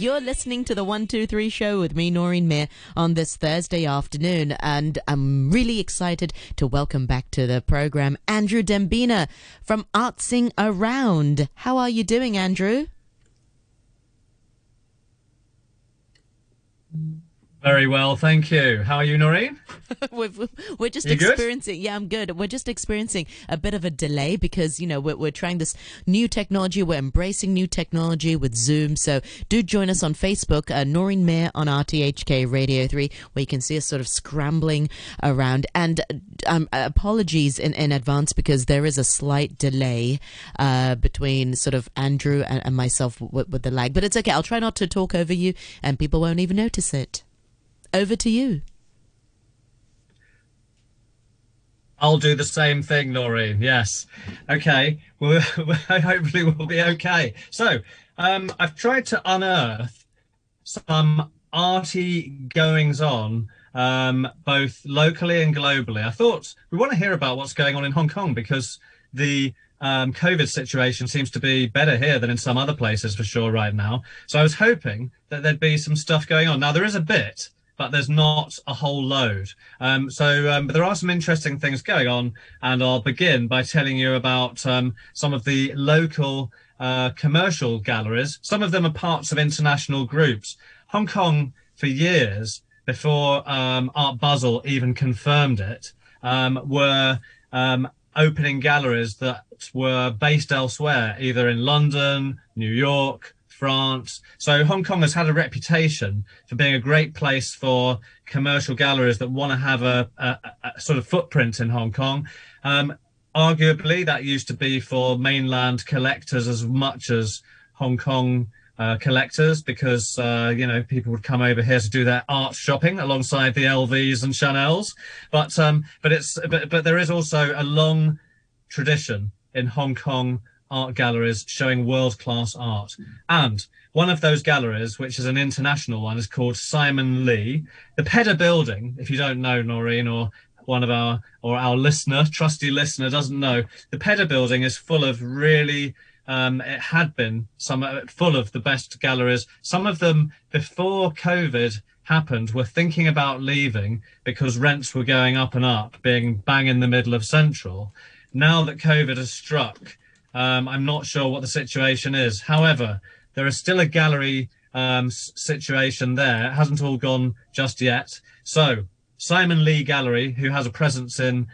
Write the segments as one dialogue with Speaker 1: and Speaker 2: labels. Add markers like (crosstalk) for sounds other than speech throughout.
Speaker 1: You're listening to the 123 show with me, Noreen Mir, on this Thursday afternoon. And I'm really excited to welcome back to the program Andrew Dembina from Artsing Around. How are you doing, Andrew?
Speaker 2: Very well, thank you. How are you, Noreen? (laughs)
Speaker 1: we're, we're just
Speaker 2: You good?
Speaker 1: experiencing, yeah, I'm good. We're just experiencing a bit of a delay because, you know, we're, we're trying this new technology. We're embracing new technology with Zoom. So do join us on Facebook, uh, Noreen Mir on RTHK Radio 3, where you can see us sort of scrambling around. And um, apologies in, in advance because there is a slight delay uh, between sort of Andrew and, and myself with, with the lag. But it's okay. I'll try not to talk over you and people won't even notice it. Over to you.
Speaker 2: I'll do the same thing, Noreen. Yes. Okay. Well, (laughs) hopefully we'll be okay. So, um, I've tried to unearth some arty goings on, um, both locally and globally. I thought we want to hear about what's going on in Hong Kong because the um, COVID situation seems to be better here than in some other places for sure right now. So I was hoping that there'd be some stuff going on. Now there is a bit, but there's not a whole load. Um, so um, there are some interesting things going on, and I'll begin by telling you about um, some of the local uh, commercial galleries. Some of them are parts of international groups. Hong Kong, for years before um, Art Basel even confirmed it, um, were um, opening galleries that were based elsewhere, either in London, New York, France. So Hong Kong has had a reputation for being a great place for commercial galleries that want to have a, a, a sort of footprint in Hong Kong. Um, arguably, that used to be for mainland collectors as much as Hong Kong uh, collectors, because uh, you know people would come over here to do their art shopping alongside the LVs and Chanel's. But um, but it's but but there is also a long tradition in Hong Kong art galleries showing world class art. And one of those galleries, which is an international one, is called Simon Lee. The Pedder Building, if you don't know, Noreen, or one of our or our listener, trusty listener, doesn't know, the Pedder Building is full of really. Um, it had been some full of the best galleries. Some of them before COVID happened were thinking about leaving because rents were going up and up, being bang in the middle of Central. Now that COVID has struck, um, I'm not sure what the situation is. However, there is still a gallery um, situation there. It hasn't all gone just yet. So, Simon Lee Gallery, who has a presence in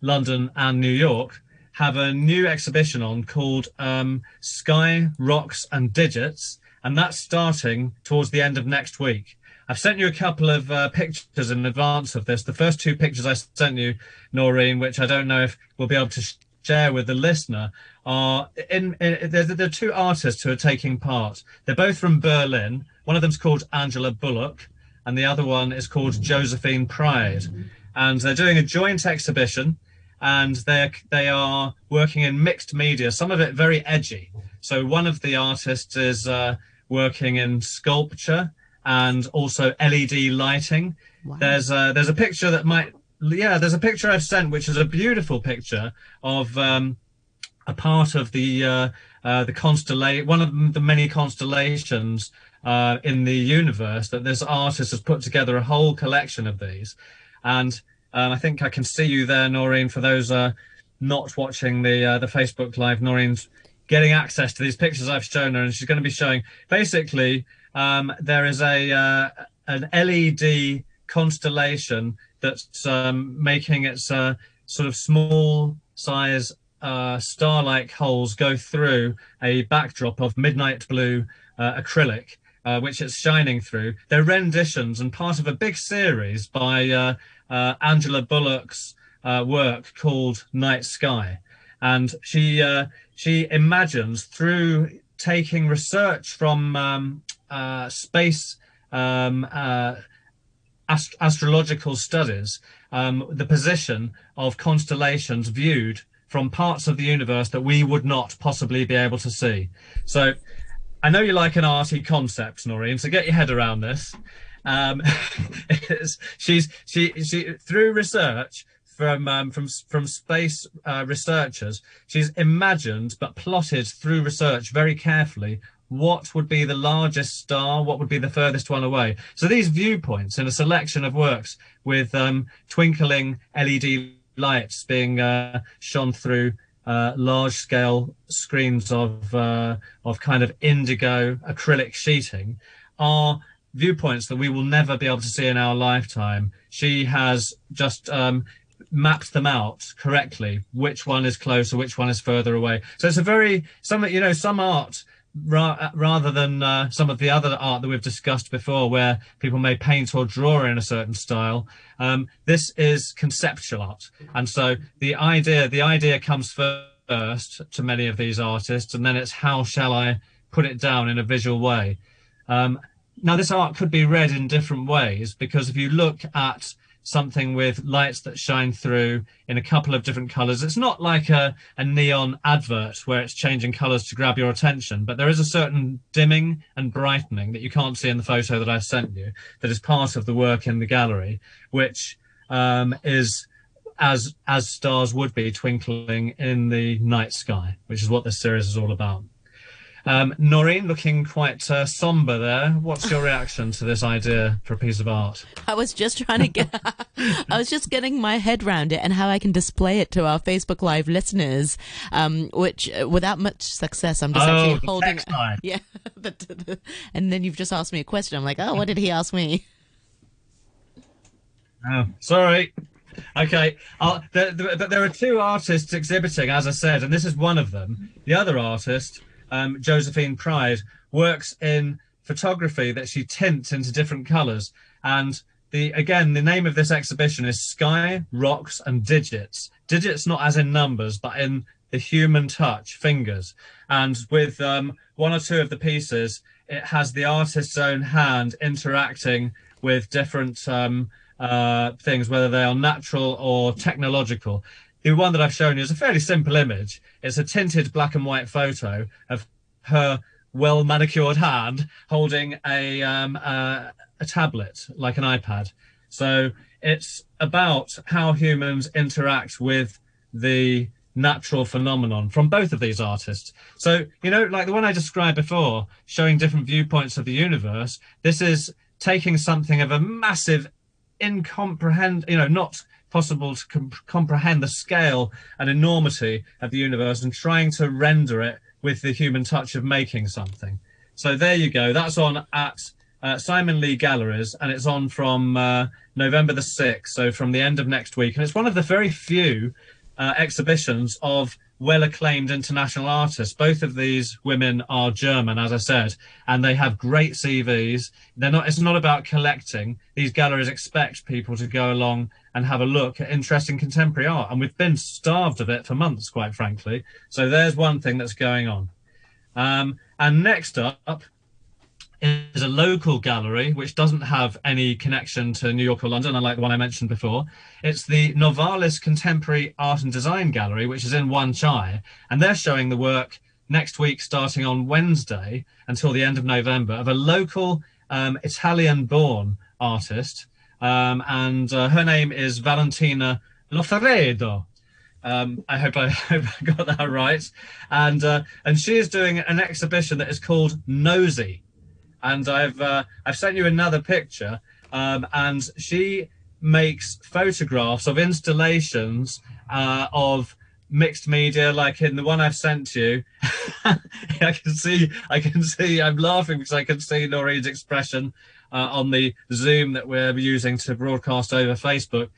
Speaker 2: London and New York, have a new exhibition on called um, Sky, Rocks and Digits, and that's starting towards the end of next week. I've sent you a couple of uh, pictures in advance of this. The first two pictures I sent you, Noreen, which I don't know if we'll be able to share with the listener, are in, in there, there are two artists who are taking part. They're both from Berlin. One of them's called Angela Bulloch, and the other one is called Josephine Pryde. And they're doing a joint exhibition, and they they are working in mixed media. Some of it very edgy. So one of the artists is uh, working in sculpture and also LED lighting.
Speaker 1: Wow.
Speaker 2: There's a, there's a picture that might yeah there's a picture I've sent which is a beautiful picture of um, a part of the uh, uh, the constellation one of the many constellations uh, in the universe that this artist has put together a whole collection of these. And um, I think I can see you there Noreen for those uh, not watching the uh, the Facebook live. Noreen's getting access to these pictures I've shown her and she's going to be showing basically um, there is a uh, an LED constellation that's um, making its uh, sort of small size uh, star-like holes go through a backdrop of midnight blue uh, acrylic, uh, which it's shining through. They're renditions and part of a big series by uh, uh, Angela Bulloch's work called Night Sky, and she she imagines through taking research from um, space um, ast- astrological studies, um, the position of constellations viewed from parts of the universe that we would not possibly be able to see. So, I know you like an arty concept, Noreen. So get your head around this. Um, (laughs) she's she she through research from um, from from space uh, researchers, she's imagined but plotted through research very carefully what would be the largest star, what would be the furthest one away. So these viewpoints in a selection of works with um, twinkling LED lights being uh, shone through uh, large scale screens of uh, of kind of indigo acrylic sheeting are viewpoints that we will never be able to see in our lifetime. She has just um, mapped them out correctly, which one is closer, which one is further away. So it's a very some you know some art ra- rather than uh, some of the other art that we've discussed before, where people may paint or draw in a certain style. Um, this is conceptual art, and so the idea the idea comes first to many of these artists, and then it's how shall I put it down in a visual way. Um, now, this art could be read in different ways because if you look at something with lights that shine through in a couple of different colors. It's not like a, a neon advert where it's changing colors to grab your attention, but there is a certain dimming and brightening that you can't see in the photo that I sent you that is part of the work in the gallery, which um, is as as stars would be twinkling in the night sky, which is what this series is all about. Um, Noreen, looking quite uh, somber there. What's your reaction to this idea for a piece of art?
Speaker 1: I was just trying to get, (laughs) I was just getting my head around it and how I can display it to our Facebook Live listeners, um, which uh, without much success, I'm just
Speaker 2: oh,
Speaker 1: actually holding. (laughs) Yeah. and then you've just asked me a question. I'm like, oh, what did he ask me? (laughs)
Speaker 2: Oh, sorry. Okay, uh, but there are two artists exhibiting, as I said, and this is one of them. The other artist um, Josephine Pryde, works in photography that she tints into different colors. And the again, the name of this exhibition is Sky, Rocks, and Digits. Digits not as in numbers, but in the human touch, fingers. And with um, one or two of the pieces, it has the artist's own hand interacting with different um, uh, things, whether they are natural or technological. The one that I've shown you is a fairly simple image. It's a tinted black and white photo of her well manicured hand holding a um, uh, a tablet like an iPad. So it's about how humans interact with the natural phenomenon from both of these artists. So, you know, like the one I described before, showing different viewpoints of the universe, this is taking something of a massive incomprehend, you know, not possible to com- comprehend the scale and enormity of the universe and trying to render it with the human touch of making something. So there you go. That's on at uh, Simon Lee Galleries, and it's on from uh, November the 6th, so from the end of next week. And it's one of the very few uh, exhibitions of well acclaimed international artists. Both of these women are German, as I said, and they have great CVs. They're not, it's not about collecting. These galleries expect people to go along and have a look at interesting contemporary art. And we've been starved of it for months, quite frankly. So there's one thing that's going on. Um, and next up is a local gallery which doesn't have any connection to New York or London, unlike the one I mentioned before. It's the Novalis Contemporary Art and Design Gallery, which is in Wan Chai, and they're showing the work next week, starting on Wednesday until the end of November, of a local um, Italian-born artist, um, and uh, her name is Valentina Loffredo. Um, I hope I, (laughs) hope I got that right, and uh, and she is doing an exhibition that is called Nosy and I've uh, I've sent you another picture, um, and she makes photographs of installations uh, of mixed media, like in the one I've sent you. (laughs) I can see, I can see, I'm laughing because I can see Noreen's expression uh, on the Zoom that we're using to broadcast over Facebook.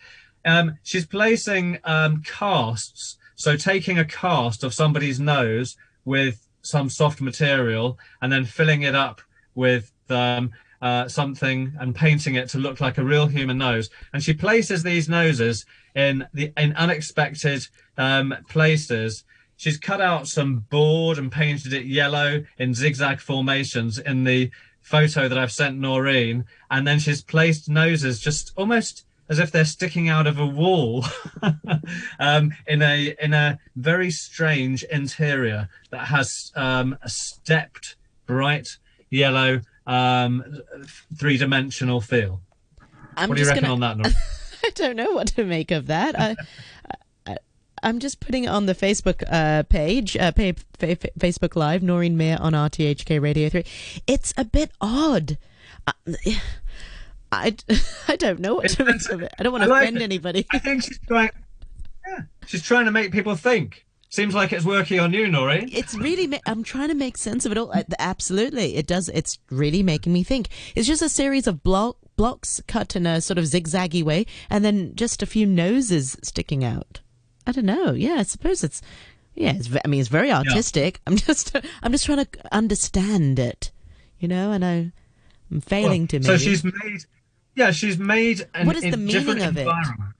Speaker 2: Um, she's placing um, casts, so taking a cast of somebody's nose with some soft material and then filling it up with um, uh, something and painting it to look like a real human nose. And she places these noses in the in unexpected um, places. She's cut out some board and painted it yellow in zigzag formations in the photo that I've sent Noreen, and then she's placed noses just almost as if they're sticking out of a wall (laughs) um, in a in a very strange interior that has um, a stepped bright yellow, um, three dimensional feel. I'm what do you reckon gonna... on that? (laughs)
Speaker 1: I don't know what to make of that. I, I, I'm just putting it on the Facebook uh, page, uh, pa- fa- fa- Facebook Live, Noreen Mir on RTHK Radio 3. It's a bit odd. Uh, (sighs) I, (laughs) I don't know what to make of it. I don't want to
Speaker 2: like
Speaker 1: offend
Speaker 2: it.
Speaker 1: anybody.
Speaker 2: I think she's trying. Yeah, she's trying to make people think. Seems like it's working on you, Noreen.
Speaker 1: It's really, ma- I'm trying to make sense of it all. Uh, Absolutely. It does. It's really making me think. It's just a series of block, blocks cut in a sort of zigzaggy way and then just a few noses sticking out. I don't know. Yeah, I suppose it's, yeah, it's, I mean, it's very artistic. I'm (laughs) just, I'm just trying to understand it, you know, and I, I'm failing to
Speaker 2: So she's made. Yeah, she's made an
Speaker 1: What is the meaning of it?
Speaker 2: environment.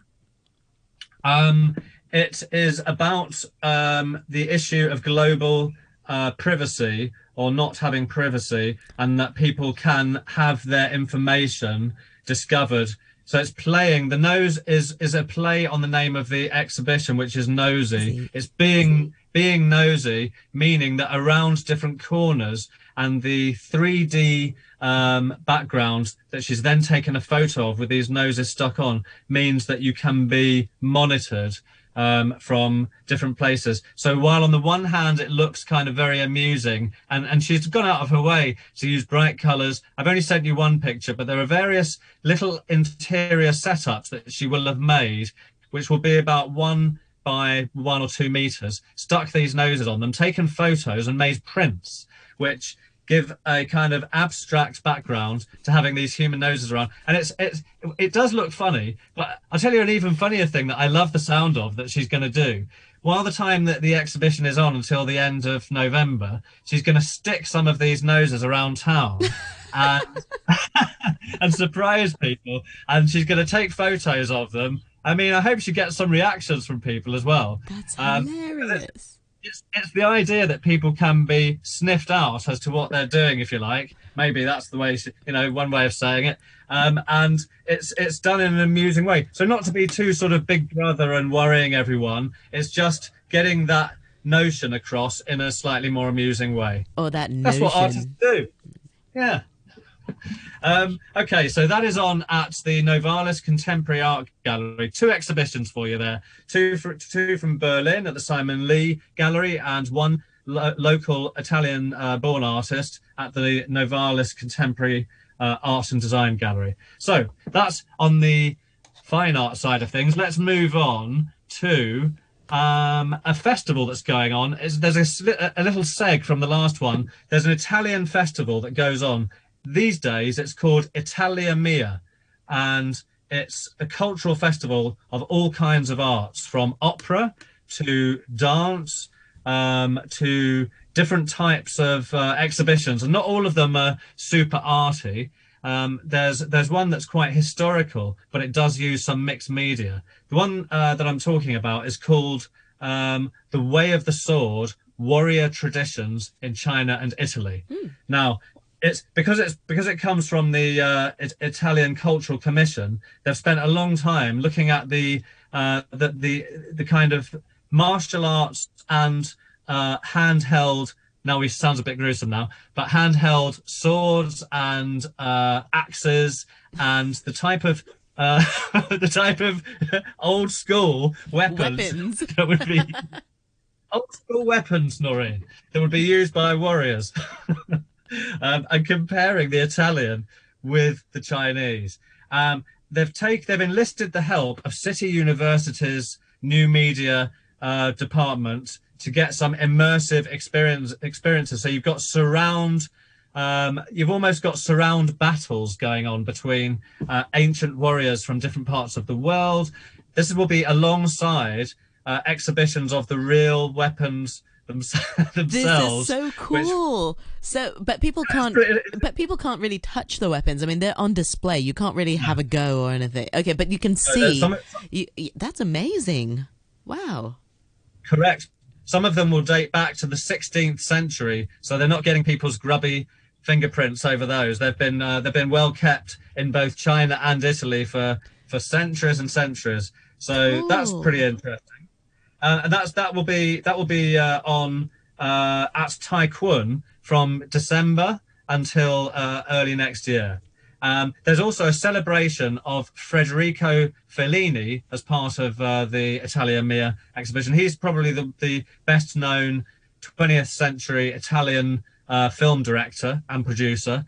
Speaker 2: Um, it is about um, the issue of global uh, privacy or not having privacy, and that people can have their information discovered. So it's playing. The nose is is a play on the name of the exhibition, which is nosy. It's being being nosy, meaning that around different corners and the 3D um, background that she's then taken a photo of with these noses stuck on means that you can be monitored um, from different places. So while on the one hand it looks kind of very amusing, and and she's gone out of her way to use bright colours. I've only sent you one picture, but there are various little interior setups that she will have made, which will be about one by one or two meters. Stuck these noses on them, taken photos, and made prints, which give a kind of abstract background to having these human noses around. And it's it's it does look funny but i'll tell you an even funnier thing that i love the sound of that she's going to do. While the time that the exhibition is on until the end of november she's going to stick some of these noses around town (laughs) and (laughs) and surprise people and she's going to take photos of them. I mean i hope she gets some reactions from people as well.
Speaker 1: That's
Speaker 2: Um,
Speaker 1: hilarious.
Speaker 2: It's, it's the idea that people can be sniffed out as to what they're doing, if you like. Maybe that's the way, you know, one way of saying it. Um, and it's it's done in an amusing way. So not to be too sort of big brother and worrying everyone. It's just getting that notion across in a slightly more amusing way.
Speaker 1: Or that notion.
Speaker 2: That's what artists do. Yeah. Um, okay, so that is on at the Novalis Contemporary Art Gallery. Two exhibitions for you there. Two, for, two from Berlin at the Simon Lee Gallery, and one lo- local Italian-born artist at the Novalis Contemporary uh, Art and Design Gallery. So that's on the fine art side of things. Let's move on to um, a festival that's going on. There's a, a little seg from the last one. There's an Italian festival that goes on these days. It's called Italia Mia, and it's a cultural festival of all kinds of arts, from opera to dance um, to different types of uh, exhibitions, and not all of them are super arty. Um, there's there's one that's quite historical, but it does use some mixed media. The one uh, that I'm talking about is called um, "The Way of the Sword: Warrior Traditions in China and Italy." Now, it's because it's because it comes from the uh, it, Italian Cultural Commission. They've spent a long time looking at the uh, the, the the kind of martial arts and uh, handheld. Now he sounds a bit gruesome now, but handheld swords and uh, axes and the type of uh, (laughs) the type of old school weapons,
Speaker 1: Weapons.
Speaker 2: that would be (laughs) old school weapons, Noreen, that would be used by warriors. (laughs) um, and comparing the Italian with the Chinese. Um, they've take they've enlisted the help of City University's new media uh, department to get some immersive experience experiences. So you've got surround. Um, you've almost got surround battles going on between uh, ancient warriors from different parts of the world. This will be alongside uh, exhibitions of the real weapons thems- (laughs)
Speaker 1: This is so
Speaker 2: which-
Speaker 1: cool. So, but people can't. But people can't really touch the weapons. I mean, they're on display. You can't really have a go or anything. Okay, but you can
Speaker 2: there's
Speaker 1: see.
Speaker 2: some-
Speaker 1: You, that's amazing. Wow.
Speaker 2: Correct. Some of them will date back to the 16th century, so they're not getting people's grubby fingerprints over those. They've been uh, they've been well kept in both China and Italy for for centuries and centuries. So that's pretty interesting. Uh, and that's that will be that will be uh, on uh, at Tai Kwun from December until uh, early next year. Um, there's also a celebration of Federico Fellini as part of uh, the Italia Mia exhibition. He's probably the, the best known 20th century Italian uh, film director and producer.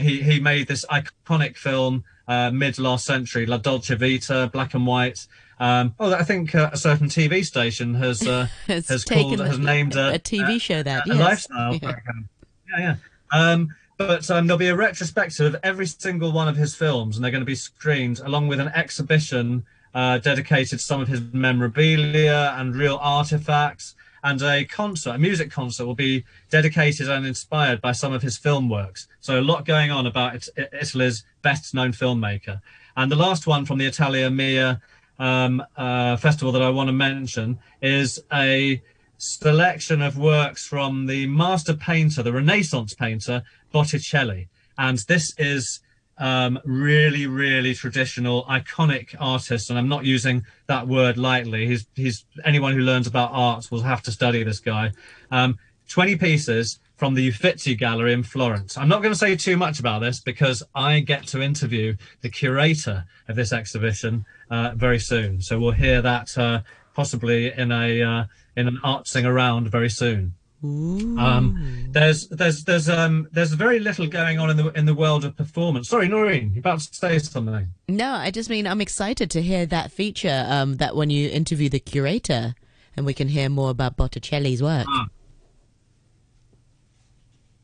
Speaker 2: He, he made this iconic film uh, mid last century, La Dolce Vita, black and white. Um, oh, I think uh, a certain TV station has uh, (laughs)
Speaker 1: Has
Speaker 2: called has named a,
Speaker 1: a TV show that,
Speaker 2: a
Speaker 1: yes.
Speaker 2: lifestyle
Speaker 1: Yeah.
Speaker 2: program. Yeah, yeah. Um, but um, there'll be a retrospective of every single one of his films, and they're going to be screened along with an exhibition uh, dedicated to some of his memorabilia and real artifacts. And a concert, a music concert, will be dedicated and inspired by some of his film works. So a lot going on about it- Italy's best-known filmmaker. And the last one from the Italia Mia um, uh, festival that I want to mention is a selection of works from the master painter, the Renaissance painter Botticelli. And this is um, really, really traditional, iconic artist. And I'm not using that word lightly. He's, he's anyone who learns about art will have to study this guy. Um, 20 pieces from the Uffizi Gallery in Florence. I'm not going to say too much about this because I get to interview the curator of this exhibition uh, very soon. So we'll hear that uh, possibly in a uh, in an Artsing Around very soon. Um, there's there's there's um there's very little going on in the in the world of performance. Sorry, Noreen, you're about to say something.
Speaker 1: No, I just mean I'm excited to hear that feature. Um, that when you interview the curator, and we can hear more about Botticelli's work.
Speaker 2: Ah.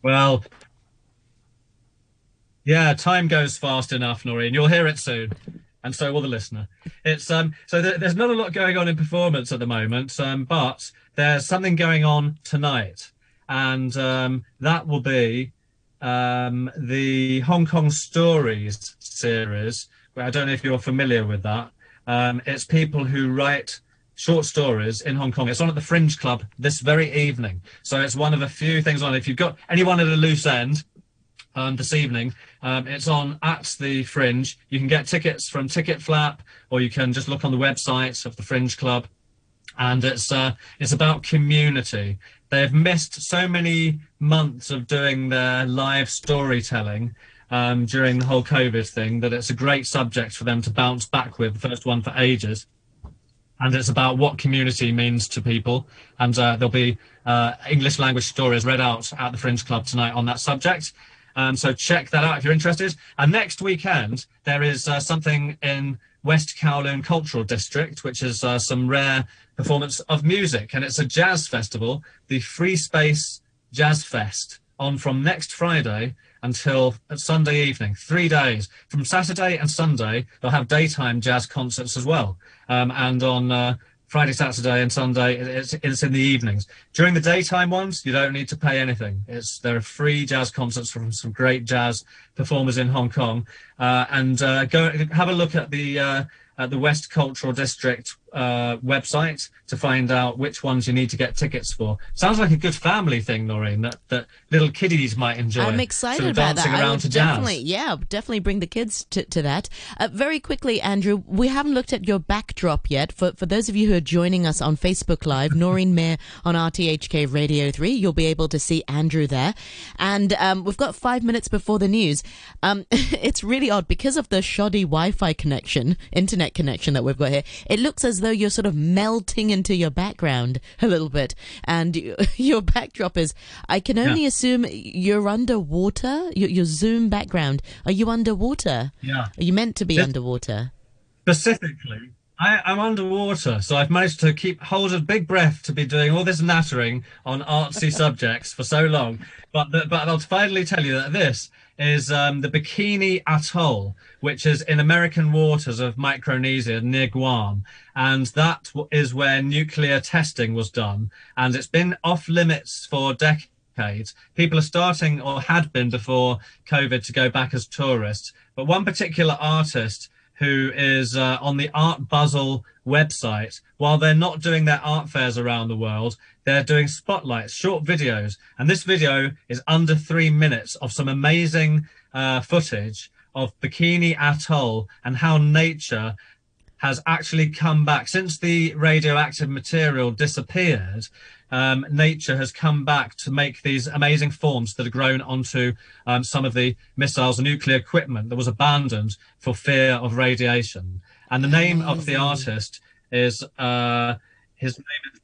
Speaker 2: Well, yeah, time goes fast enough, Noreen. You'll hear it soon, and so will the listener. It's um, so th- there's not a lot going on in performance at the moment, um, but there's something going on tonight, and um, that will be um, the Hong Kong Stories series. I don't know if you're familiar with that. Um, it's people who write short stories in Hong Kong. It's on at the Fringe Club this very evening. So it's one of a few things on. If you've got anyone at a loose end um, this evening, um, it's on at the Fringe. You can get tickets from Ticketflap, or you can just look on the website of the Fringe Club. And it's uh, it's about community. They've missed so many months of doing their live storytelling um, during the whole COVID thing that it's a great subject for them to bounce back with. The first one for ages and it's about what community means to people. And uh, there'll be uh, English language stories read out at the Fringe Club tonight on that subject. Um, so check that out if you're interested. And next weekend there is uh, something in West Kowloon Cultural District, which is uh, some rare performance of music, and it's a jazz festival, the Free Space Jazz Fest, on from next Friday until Sunday evening, three days. From Saturday and Sunday, they'll have daytime jazz concerts as well. Um, and on uh, Friday, Saturday, and Sunday, it's, it's in the evenings. During the daytime ones, you don't need to pay anything. It's there are free jazz concerts from some great jazz performers in Hong Kong. Uh, and uh, go have a look at the uh, at the West Cultural District uh, website to find out which ones you need to get tickets for. Sounds like a good family thing, Noreen, that, that little kiddies might enjoy.
Speaker 1: I'm excited
Speaker 2: sort of
Speaker 1: about
Speaker 2: dancing
Speaker 1: that. I
Speaker 2: around
Speaker 1: would
Speaker 2: to jazz.
Speaker 1: definitely, yeah, definitely bring the kids to, to that. Uh, very quickly, Andrew, we haven't looked at your backdrop yet. For for those of you who are joining us on Facebook Live, Noreen (laughs) Mir on RTHK Radio Three, you'll be able to see Andrew there. And um, we've got five minutes before the news. Um, (laughs) it's really odd because of the shoddy Wi-Fi connection, internet connection that we've got here. It looks as though you're sort of melting into your background a little bit, and y- (laughs) your backdrop is. I can only assume you're underwater. Your, your Zoom background. Are you underwater?
Speaker 2: Yeah.
Speaker 1: Are you meant to be
Speaker 2: Yes.
Speaker 1: underwater?
Speaker 2: Specifically, I, I'm underwater, so I've managed to keep hold of big breath to be doing all this nattering on artsy (laughs) subjects for so long. But the, but I'll finally tell you that this is um, the Bikini Atoll, which is in American waters of Micronesia near Guam, and that is where nuclear testing was done, and it's been off limits for decades. People are starting, or had been before COVID, to go back as tourists. But one particular artist who is uh, on the Art Basel website. While they're not doing their art fairs around the world, they're doing spotlights, short videos. And this video is under three minutes of some amazing uh, footage of Bikini Atoll and how nature has actually come back since the radioactive material disappeared. um, nature has come back to make these amazing forms that are grown onto um, some of the missiles and nuclear equipment that was abandoned for fear of radiation. And the name of the artist is uh, his name is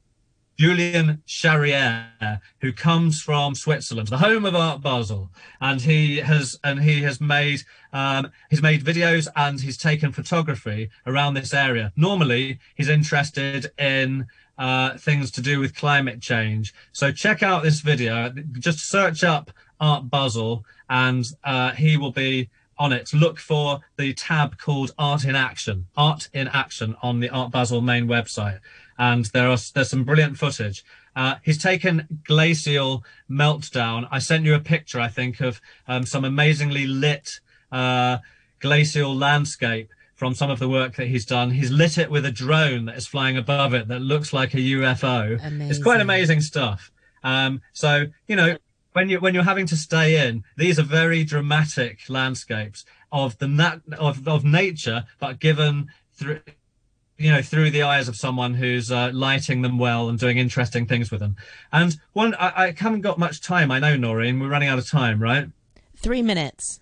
Speaker 2: Julien Charrière, who comes from Switzerland, the home of Art Basel, and he has and he has made um, he's made videos and he's taken photography around this area. Normally, he's interested in uh, things to do with climate change. So check out this video. Just search up Art Basel, and uh, he will be on it. Look for the tab called Art in Action, Art in Action on the Art Basel main website and there are there's some brilliant footage. Uh, he's taken glacial meltdown. I sent you a picture, I think, of um, some amazingly lit uh, glacial landscape from some of the work that he's done. He's lit it with a drone that is flying above it that looks like a UFO. Amazing. It's quite amazing stuff. Um, so you know, when you when you're having to stay in, these are very dramatic landscapes of the nat- of of nature, but given through you know through the eyes of someone who's uh, lighting them well and doing interesting things with them. And one I, I, haven't got much time i know noreen we're running out of time right?
Speaker 1: Three minutes.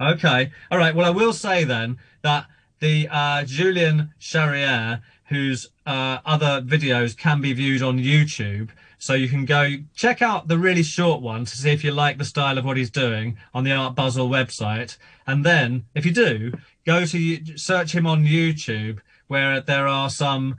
Speaker 2: Okay. All right. Well i will say then that the uh, julien charrière whose uh, other videos can be viewed on youtube so you can go check out the really short one to see if you like the style of what he's doing on the Art Basel website. And then, if you do, go to search him on YouTube, where there are some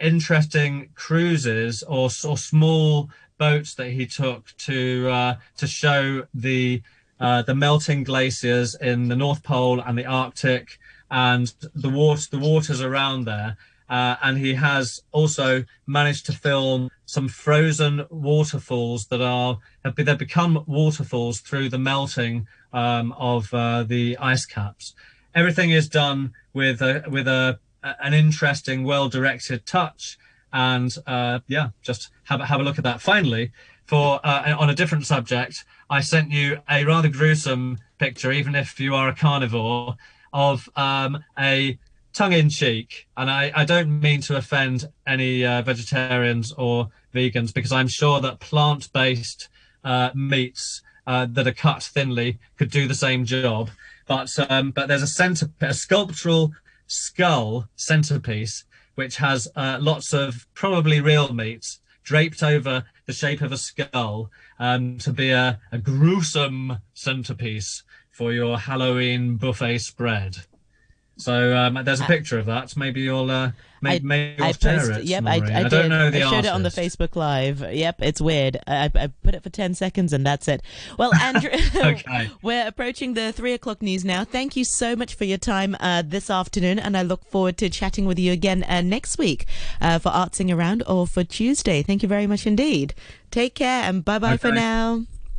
Speaker 2: interesting cruises or, or small boats that he took to uh, to show the uh, the melting glaciers in the North Pole and the Arctic and the water the waters around there. Uh, and he has also managed to film some frozen waterfalls that are have they've become waterfalls through the melting um, of uh, the ice caps. Everything is done with a with a an interesting, well directed touch, and uh, yeah, just have have a look at that. Finally, for uh, on a different subject, I sent you a rather gruesome picture, even if you are a carnivore, of um, a tongue in cheek, and I, I don't mean to offend any uh, vegetarians or vegans because I'm sure that plant based uh, meats uh, that are cut thinly could do the same job. But um, but there's a center a sculptural skull centerpiece which has uh, lots of probably real meats draped over the shape of a skull um, to be a, a gruesome centerpiece for your Halloween buffet spread. So um, there's a picture of that. Maybe you'll uh, maybe, I, maybe I share it.
Speaker 1: Yep, I, I,
Speaker 2: I, don't know the
Speaker 1: I showed
Speaker 2: artist.
Speaker 1: it on the Facebook Live. Yep, it's weird. I, I put it for ten seconds and that's it. Well, Andrew, (laughs) (laughs)
Speaker 2: okay.
Speaker 1: we're approaching the three o'clock news now. Thank you so much for your time uh, this afternoon, and I look forward to chatting with you again uh, next week uh, for Artsing Around or for Tuesday. Thank you very much indeed. Take care and bye bye okay. for now.